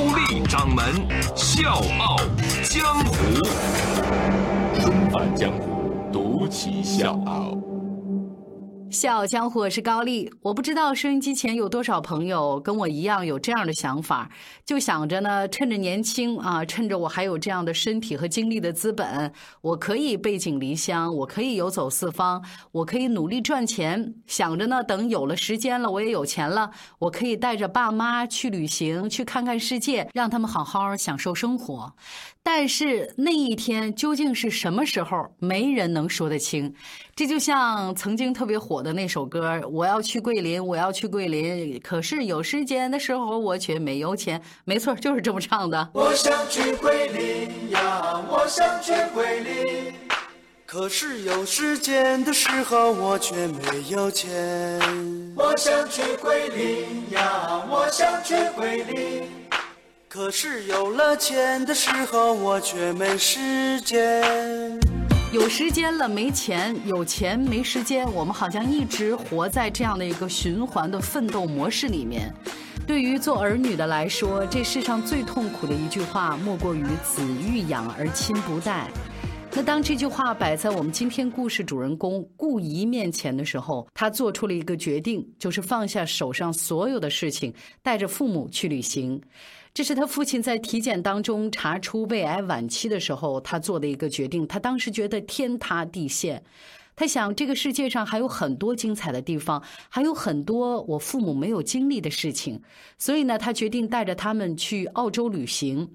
高丽掌门笑傲江湖，重返江湖，独骑笑傲。笑傲江湖，我是高丽。我不知道收音机前有多少朋友跟我一样有这样的想法，就想着呢，趁着年轻啊，趁着我还有这样的身体和精力的资本，我可以背井离乡，我可以游走四方，我可以努力赚钱。想着呢，等有了时间了，我也有钱了，我可以带着爸妈去旅行，去看看世界，让他们好好享受生活。但是那一天究竟是什么时候，没人能说得清。这就像曾经特别火的那首歌：“我要去桂林，我要去桂林，可是有时间的时候我却没有钱。”没错，就是这么唱的。我想去桂林呀，我想去桂林，可是有时间的时候我却没有钱。我想去桂林呀，我想去桂林。可是有了钱的时候，我却没时间。有时间了没钱，有钱没时间，我们好像一直活在这样的一个循环的奋斗模式里面。对于做儿女的来说，这世上最痛苦的一句话，莫过于“子欲养而亲不待”。那当这句话摆在我们今天故事主人公顾怡面前的时候，他做出了一个决定，就是放下手上所有的事情，带着父母去旅行。这是他父亲在体检当中查出胃癌晚期的时候，他做的一个决定。他当时觉得天塌地陷，他想这个世界上还有很多精彩的地方，还有很多我父母没有经历的事情，所以呢，他决定带着他们去澳洲旅行。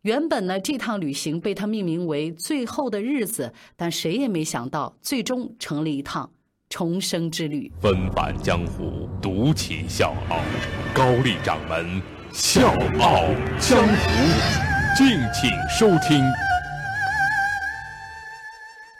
原本呢，这趟旅行被他命名为“最后的日子”，但谁也没想到，最终成了一趟重生之旅。纷返江湖，独起笑傲，高丽掌门。笑傲江湖，敬请收听。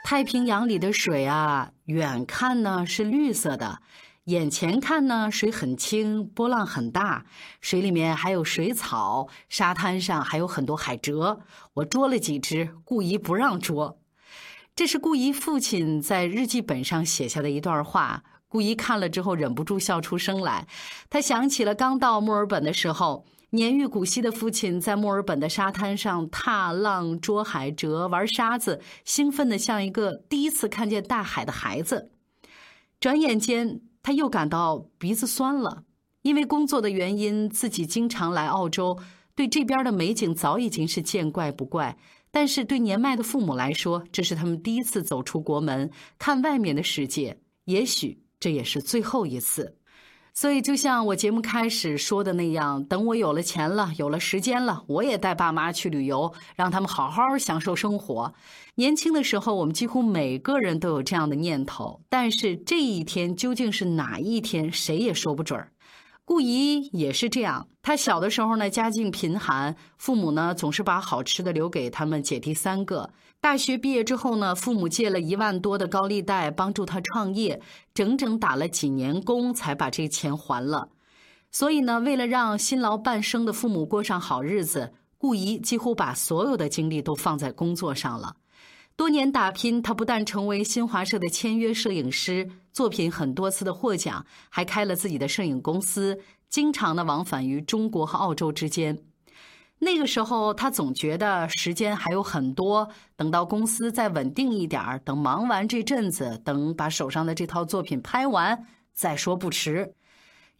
太平洋里的水啊，远看呢是绿色的，眼前看呢水很清，波浪很大，水里面还有水草，沙滩上还有很多海蜇。我捉了几只，顾姨不让捉。这是顾姨父亲在日记本上写下的一段话。顾姨看了之后忍不住笑出声来，她想起了刚到墨尔本的时候，年逾古稀的父亲在墨尔本的沙滩上踏浪、捉海蜇、玩沙子，兴奋的像一个第一次看见大海的孩子。转眼间，他又感到鼻子酸了，因为工作的原因，自己经常来澳洲，对这边的美景早已经是见怪不怪。但是对年迈的父母来说，这是他们第一次走出国门，看外面的世界，也许。这也是最后一次，所以就像我节目开始说的那样，等我有了钱了，有了时间了，我也带爸妈去旅游，让他们好好享受生活。年轻的时候，我们几乎每个人都有这样的念头，但是这一天究竟是哪一天，谁也说不准儿。顾姨也是这样，她小的时候呢，家境贫寒，父母呢总是把好吃的留给他们姐弟三个。大学毕业之后呢，父母借了一万多的高利贷帮助他创业，整整打了几年工才把这钱还了。所以呢，为了让辛劳半生的父母过上好日子，顾怡几乎把所有的精力都放在工作上了。多年打拼，他不但成为新华社的签约摄影师，作品很多次的获奖，还开了自己的摄影公司，经常的往返于中国和澳洲之间。那个时候，他总觉得时间还有很多，等到公司再稳定一点儿，等忙完这阵子，等把手上的这套作品拍完再说不迟。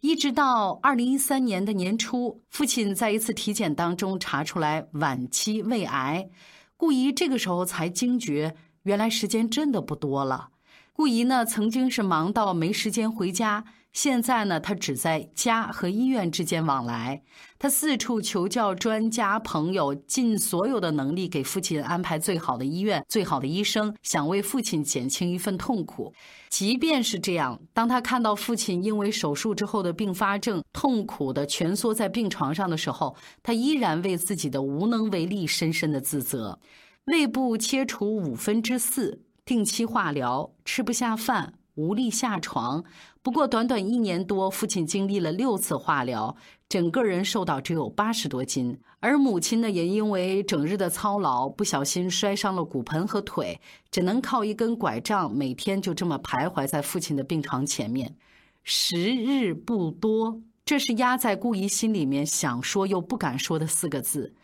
一直到二零一三年的年初，父亲在一次体检当中查出来晚期胃癌。顾姨这个时候才惊觉，原来时间真的不多了。顾姨呢，曾经是忙到没时间回家，现在呢，他只在家和医院之间往来。他四处求教专家朋友，尽所有的能力给父亲安排最好的医院、最好的医生，想为父亲减轻一份痛苦。即便是这样，当他看到父亲因为手术之后的并发症痛苦的蜷缩在病床上的时候，他依然为自己的无能为力深深的自责。胃部切除五分之四，定期化疗，吃不下饭。无力下床，不过短短一年多，父亲经历了六次化疗，整个人瘦到只有八十多斤。而母亲呢，也因为整日的操劳，不小心摔伤了骨盆和腿，只能靠一根拐杖，每天就这么徘徊在父亲的病床前面。时日不多，这是压在顾姨心里面想说又不敢说的四个字。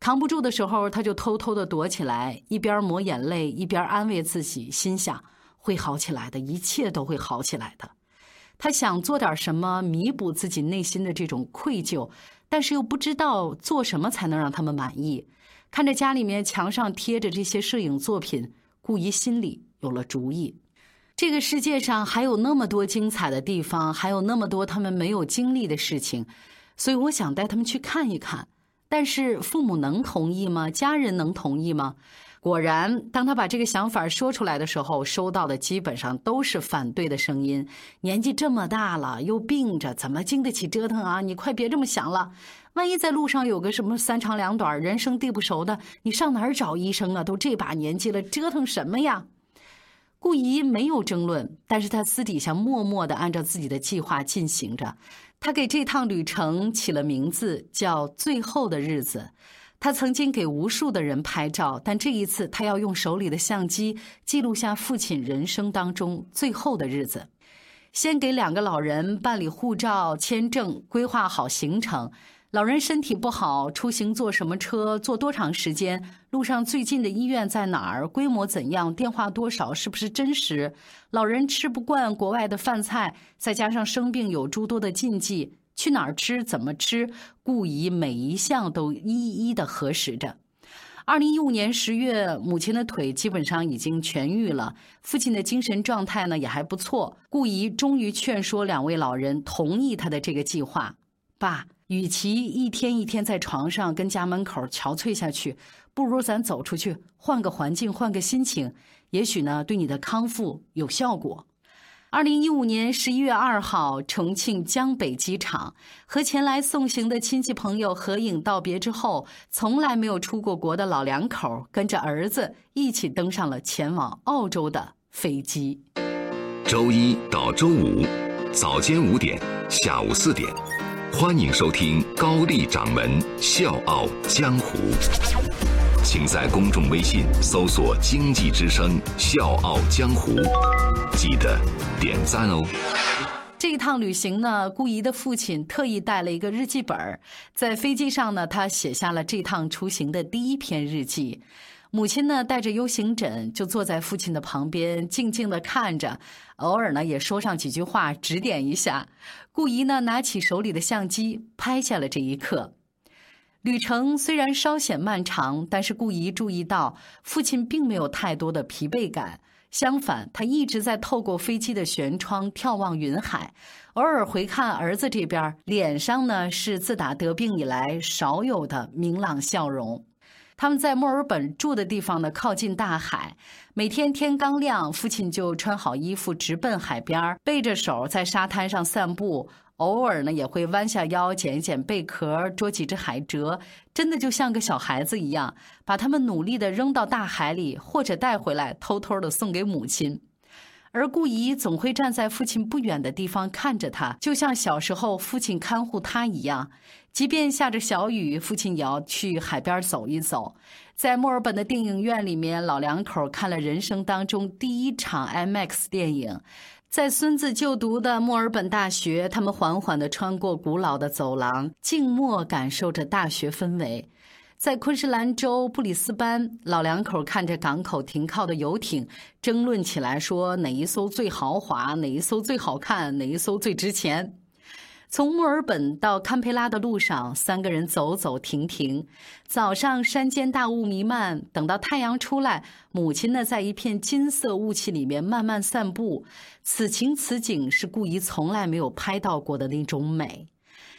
扛不住的时候，他就偷偷的躲起来，一边抹眼泪，一边安慰自己，心想。会好起来的，一切都会好起来的。他想做点什么弥补自己内心的这种愧疚，但是又不知道做什么才能让他们满意。看着家里面墙上贴着这些摄影作品，顾姨心里有了主意。这个世界上还有那么多精彩的地方，还有那么多他们没有经历的事情，所以我想带他们去看一看。但是父母能同意吗？家人能同意吗？果然，当他把这个想法说出来的时候，收到的基本上都是反对的声音。年纪这么大了，又病着，怎么经得起折腾啊？你快别这么想了，万一在路上有个什么三长两短、人生地不熟的，你上哪儿找医生啊？都这把年纪了，折腾什么呀？顾姨没有争论，但是他私底下默默地按照自己的计划进行着。他给这趟旅程起了名字，叫“最后的日子”。他曾经给无数的人拍照，但这一次他要用手里的相机记录下父亲人生当中最后的日子。先给两个老人办理护照、签证，规划好行程。老人身体不好，出行坐什么车，坐多长时间？路上最近的医院在哪儿？规模怎样？电话多少？是不是真实？老人吃不惯国外的饭菜，再加上生病有诸多的禁忌。去哪儿吃？怎么吃？顾姨每一项都一一的核实着。二零一五年十月，母亲的腿基本上已经痊愈了，父亲的精神状态呢也还不错。顾姨终于劝说两位老人同意他的这个计划。爸，与其一天一天在床上跟家门口憔悴下去，不如咱走出去，换个环境，换个心情，也许呢对你的康复有效果。二零一五年十一月二号，重庆江北机场和前来送行的亲戚朋友合影道别之后，从来没有出过国的老两口跟着儿子一起登上了前往澳洲的飞机。周一到周五，早间五点，下午四点，欢迎收听高丽掌门笑傲江湖。请在公众微信搜索“经济之声笑傲江湖”，记得点赞哦。这一趟旅行呢，顾怡的父亲特意带了一个日记本，在飞机上呢，他写下了这趟出行的第一篇日记。母亲呢，带着 U 型枕，就坐在父亲的旁边，静静的看着，偶尔呢，也说上几句话，指点一下。顾怡呢，拿起手里的相机，拍下了这一刻。旅程虽然稍显漫长，但是顾姨注意到父亲并没有太多的疲惫感，相反，他一直在透过飞机的舷窗眺望云海，偶尔回看儿子这边，脸上呢是自打得病以来少有的明朗笑容。他们在墨尔本住的地方呢靠近大海，每天天刚亮，父亲就穿好衣服直奔海边，背着手在沙滩上散步。偶尔呢，也会弯下腰捡一捡贝壳，捉几只海蜇，真的就像个小孩子一样，把它们努力地扔到大海里，或者带回来，偷偷地送给母亲。而顾姨总会站在父亲不远的地方看着他，就像小时候父亲看护他一样。即便下着小雨，父亲也要去海边走一走。在墨尔本的电影院里面，老两口看了人生当中第一场 IMAX 电影。在孙子就读的墨尔本大学，他们缓缓地穿过古老的走廊，静默感受着大学氛围。在昆士兰州布里斯班，老两口看着港口停靠的游艇，争论起来说哪一艘最豪华，哪一艘最好看，哪一艘最值钱。从墨尔本到堪培拉的路上，三个人走走停停。早上山间大雾弥漫，等到太阳出来，母亲呢在一片金色雾气里面慢慢散步。此情此景是顾姨从来没有拍到过的那种美。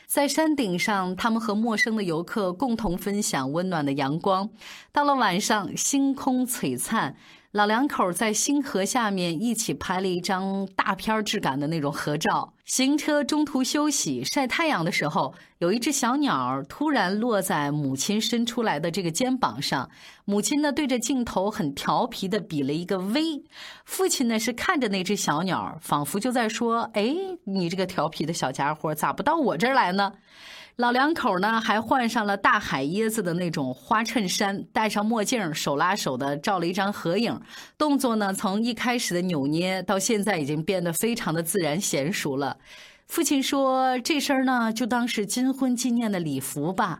在山顶上，他们和陌生的游客共同分享温暖的阳光。到了晚上，星空璀璨。老两口在星河下面一起拍了一张大片质感的那种合照。行车中途休息晒太阳的时候，有一只小鸟突然落在母亲伸出来的这个肩膀上。母亲呢对着镜头很调皮的比了一个 V，父亲呢是看着那只小鸟，仿佛就在说：“哎，你这个调皮的小家伙，咋不到我这儿来呢？”老两口呢，还换上了大海椰子的那种花衬衫，戴上墨镜，手拉手的照了一张合影。动作呢，从一开始的扭捏，到现在已经变得非常的自然娴熟了。父亲说：“这身呢，就当是金婚纪念的礼服吧。”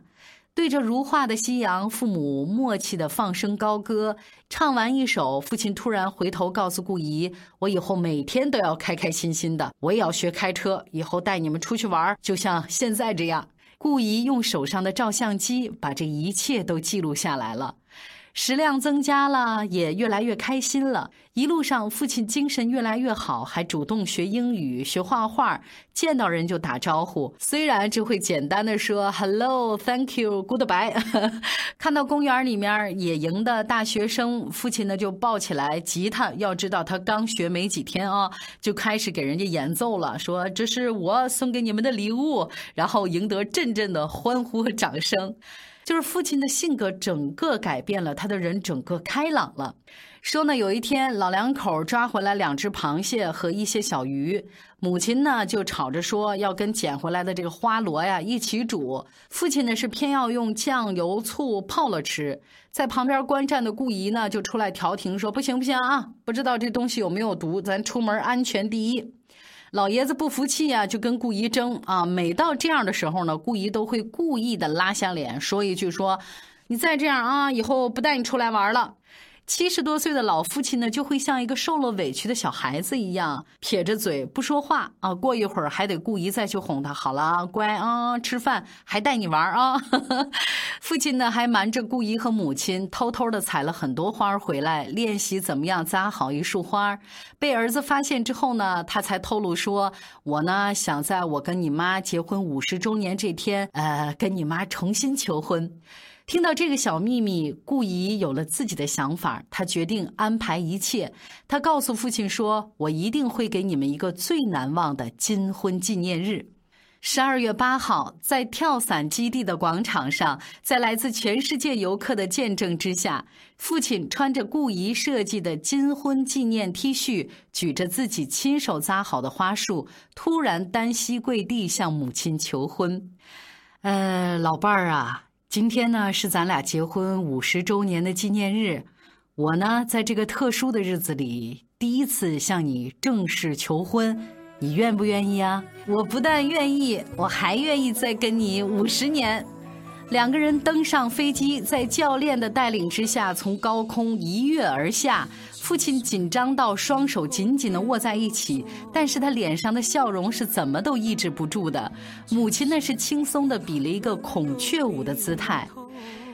对着如画的夕阳，父母默契的放声高歌。唱完一首，父亲突然回头告诉顾姨：“我以后每天都要开开心心的，我也要学开车，以后带你们出去玩，就像现在这样。”顾姨用手上的照相机把这一切都记录下来了，食量增加了，也越来越开心了。一路上，父亲精神越来越好，还主动学英语、学画画，见到人就打招呼。虽然只会简单的说 “hello”、“thank you”、“goodbye”，看到公园里面野营的大学生，父亲呢就抱起来吉他。要知道他刚学没几天啊，就开始给人家演奏了，说这是我送给你们的礼物，然后赢得阵阵的欢呼和掌声。就是父亲的性格整个改变了，他的人整个开朗了。说呢，有一天老两口抓回来两只螃蟹和一些小鱼，母亲呢就吵着说要跟捡回来的这个花螺呀一起煮，父亲呢是偏要用酱油醋泡了吃。在旁边观战的顾姨呢就出来调停说不行不行啊，不知道这东西有没有毒，咱出门安全第一。老爷子不服气呀，就跟顾姨争啊。每到这样的时候呢，顾姨都会故意的拉下脸说一句说，你再这样啊，以后不带你出来玩了。七十多岁的老父亲呢，就会像一个受了委屈的小孩子一样，撇着嘴不说话啊。过一会儿还得顾姨再去哄他，好了，乖啊，吃饭还带你玩啊。父亲呢，还瞒着顾姨和母亲，偷偷的采了很多花回来，练习怎么样扎好一束花。被儿子发现之后呢，他才透露说：“我呢，想在我跟你妈结婚五十周年这天，呃，跟你妈重新求婚。”听到这个小秘密，顾姨有了自己的想法。她决定安排一切。她告诉父亲说：“我一定会给你们一个最难忘的金婚纪念日。”十二月八号，在跳伞基地的广场上，在来自全世界游客的见证之下，父亲穿着顾姨设计的金婚纪念 T 恤，举着自己亲手扎好的花束，突然单膝跪地向母亲求婚。呃，老伴儿啊。今天呢是咱俩结婚五十周年的纪念日，我呢在这个特殊的日子里第一次向你正式求婚，你愿不愿意啊？我不但愿意，我还愿意再跟你五十年。两个人登上飞机，在教练的带领之下，从高空一跃而下。父亲紧张到双手紧紧地握在一起，但是他脸上的笑容是怎么都抑制不住的。母亲呢，是轻松地比了一个孔雀舞的姿态。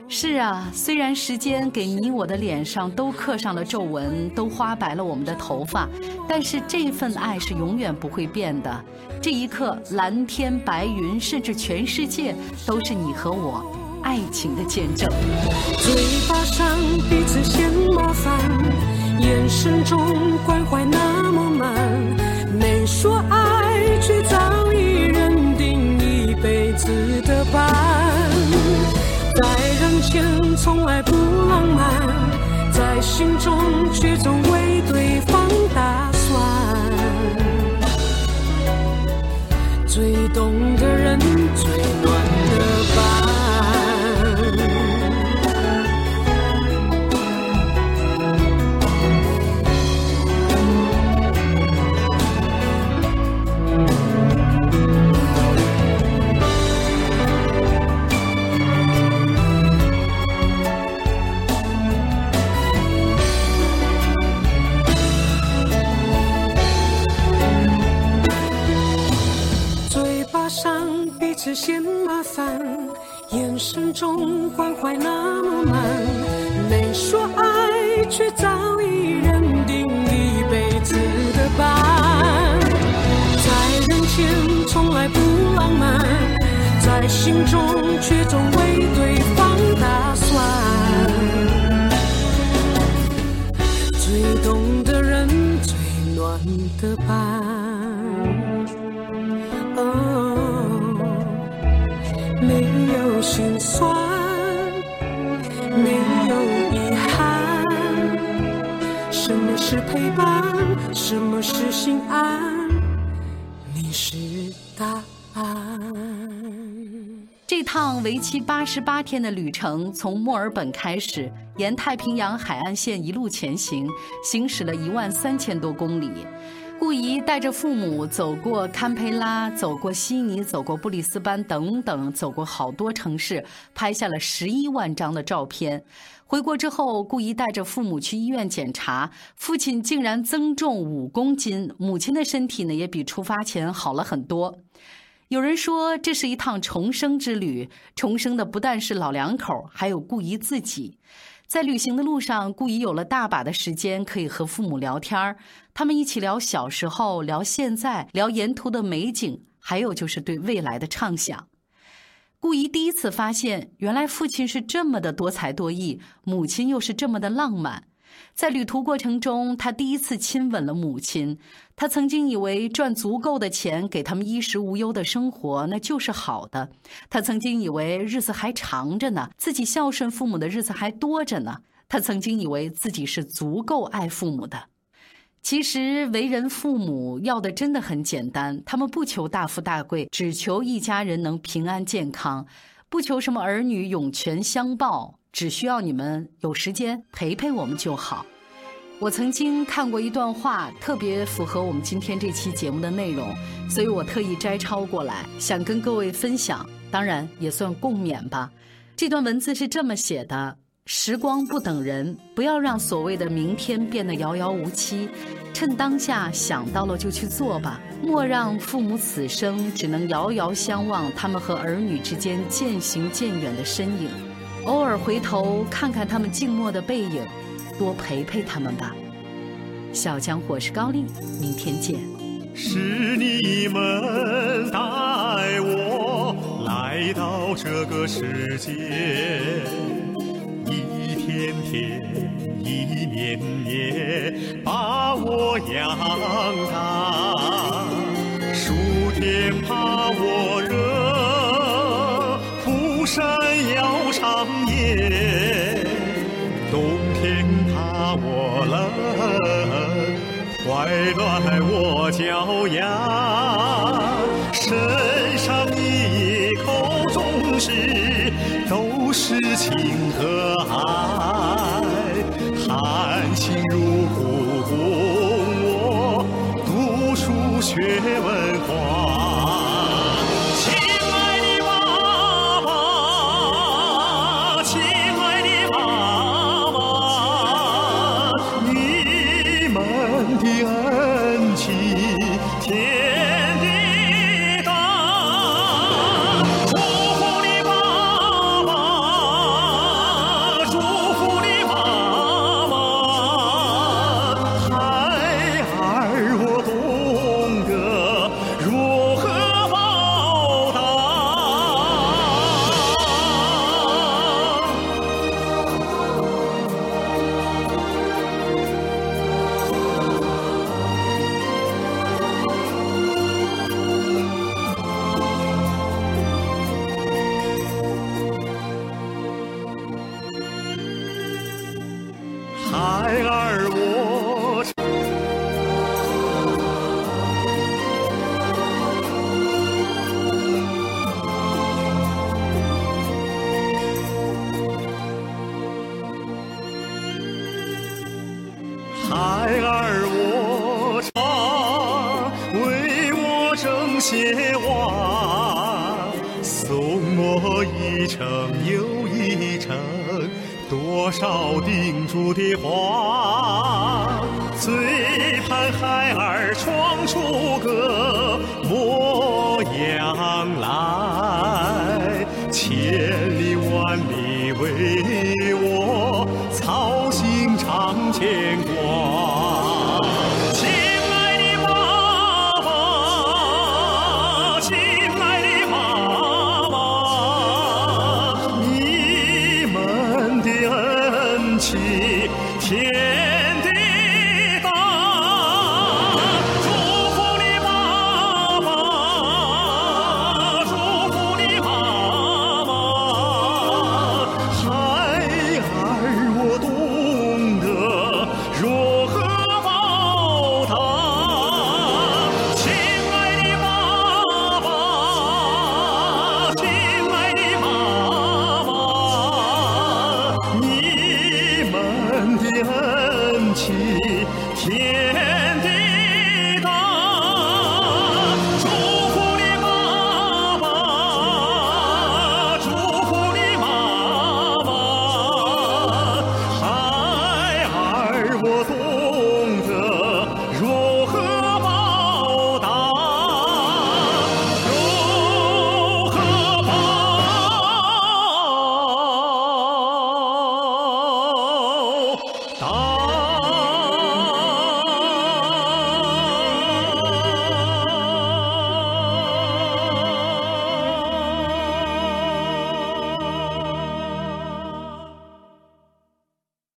是啊，虽然时间给你我的脸上都刻上了皱纹，都花白了我们的头发，但是这份爱是永远不会变的。这一刻，蓝天白云，甚至全世界，都是你和我爱情的见证。嘴巴上彼此嫌麻烦，眼神中关怀那么慢，没说爱，却早已认定一辈子的伴。在人间从来不浪漫，在心中却总嫌麻烦，眼神中关怀那么满，没说爱，却早已认定一辈子的伴。在人前从来不浪漫，在心中却总为对方打算。最懂的人，最暖的伴。什么是心安？你是答案。这趟为期八十八天的旅程，从墨尔本开始，沿太平洋海岸线一路前行，行驶了一万三千多公里。顾怡带着父母走过堪培拉，走过悉尼，走过布里斯班等等，走过好多城市，拍下了十一万张的照片。回国之后，顾怡带着父母去医院检查，父亲竟然增重五公斤，母亲的身体呢也比出发前好了很多。有人说这是一趟重生之旅，重生的不但是老两口，还有顾怡自己。在旅行的路上，顾怡有了大把的时间可以和父母聊天儿。他们一起聊小时候，聊现在，聊沿途的美景，还有就是对未来的畅想。顾怡第一次发现，原来父亲是这么的多才多艺，母亲又是这么的浪漫。在旅途过程中，他第一次亲吻了母亲。他曾经以为赚足够的钱给他们衣食无忧的生活，那就是好的。他曾经以为日子还长着呢，自己孝顺父母的日子还多着呢。他曾经以为自己是足够爱父母的。其实为人父母要的真的很简单，他们不求大富大贵，只求一家人能平安健康，不求什么儿女涌泉相报。只需要你们有时间陪陪我们就好。我曾经看过一段话，特别符合我们今天这期节目的内容，所以我特意摘抄过来，想跟各位分享，当然也算共勉吧。这段文字是这么写的：时光不等人，不要让所谓的明天变得遥遥无期，趁当下想到了就去做吧。莫让父母此生只能遥遥相望，他们和儿女之间渐行渐远的身影。偶尔回头看看他们静默的背影，多陪陪他们吧。小江火是高丽，明天见。是你们带我来到这个世界，天，一年年，把我养大。暑天怕我热，蒲扇要。长夜，冬天怕我冷，怀暖我脚丫，身上衣口总是都是情和爱，亲如故，供我读书学文化。些话，送我一程又一程，多少叮嘱的话，最盼孩儿闯出个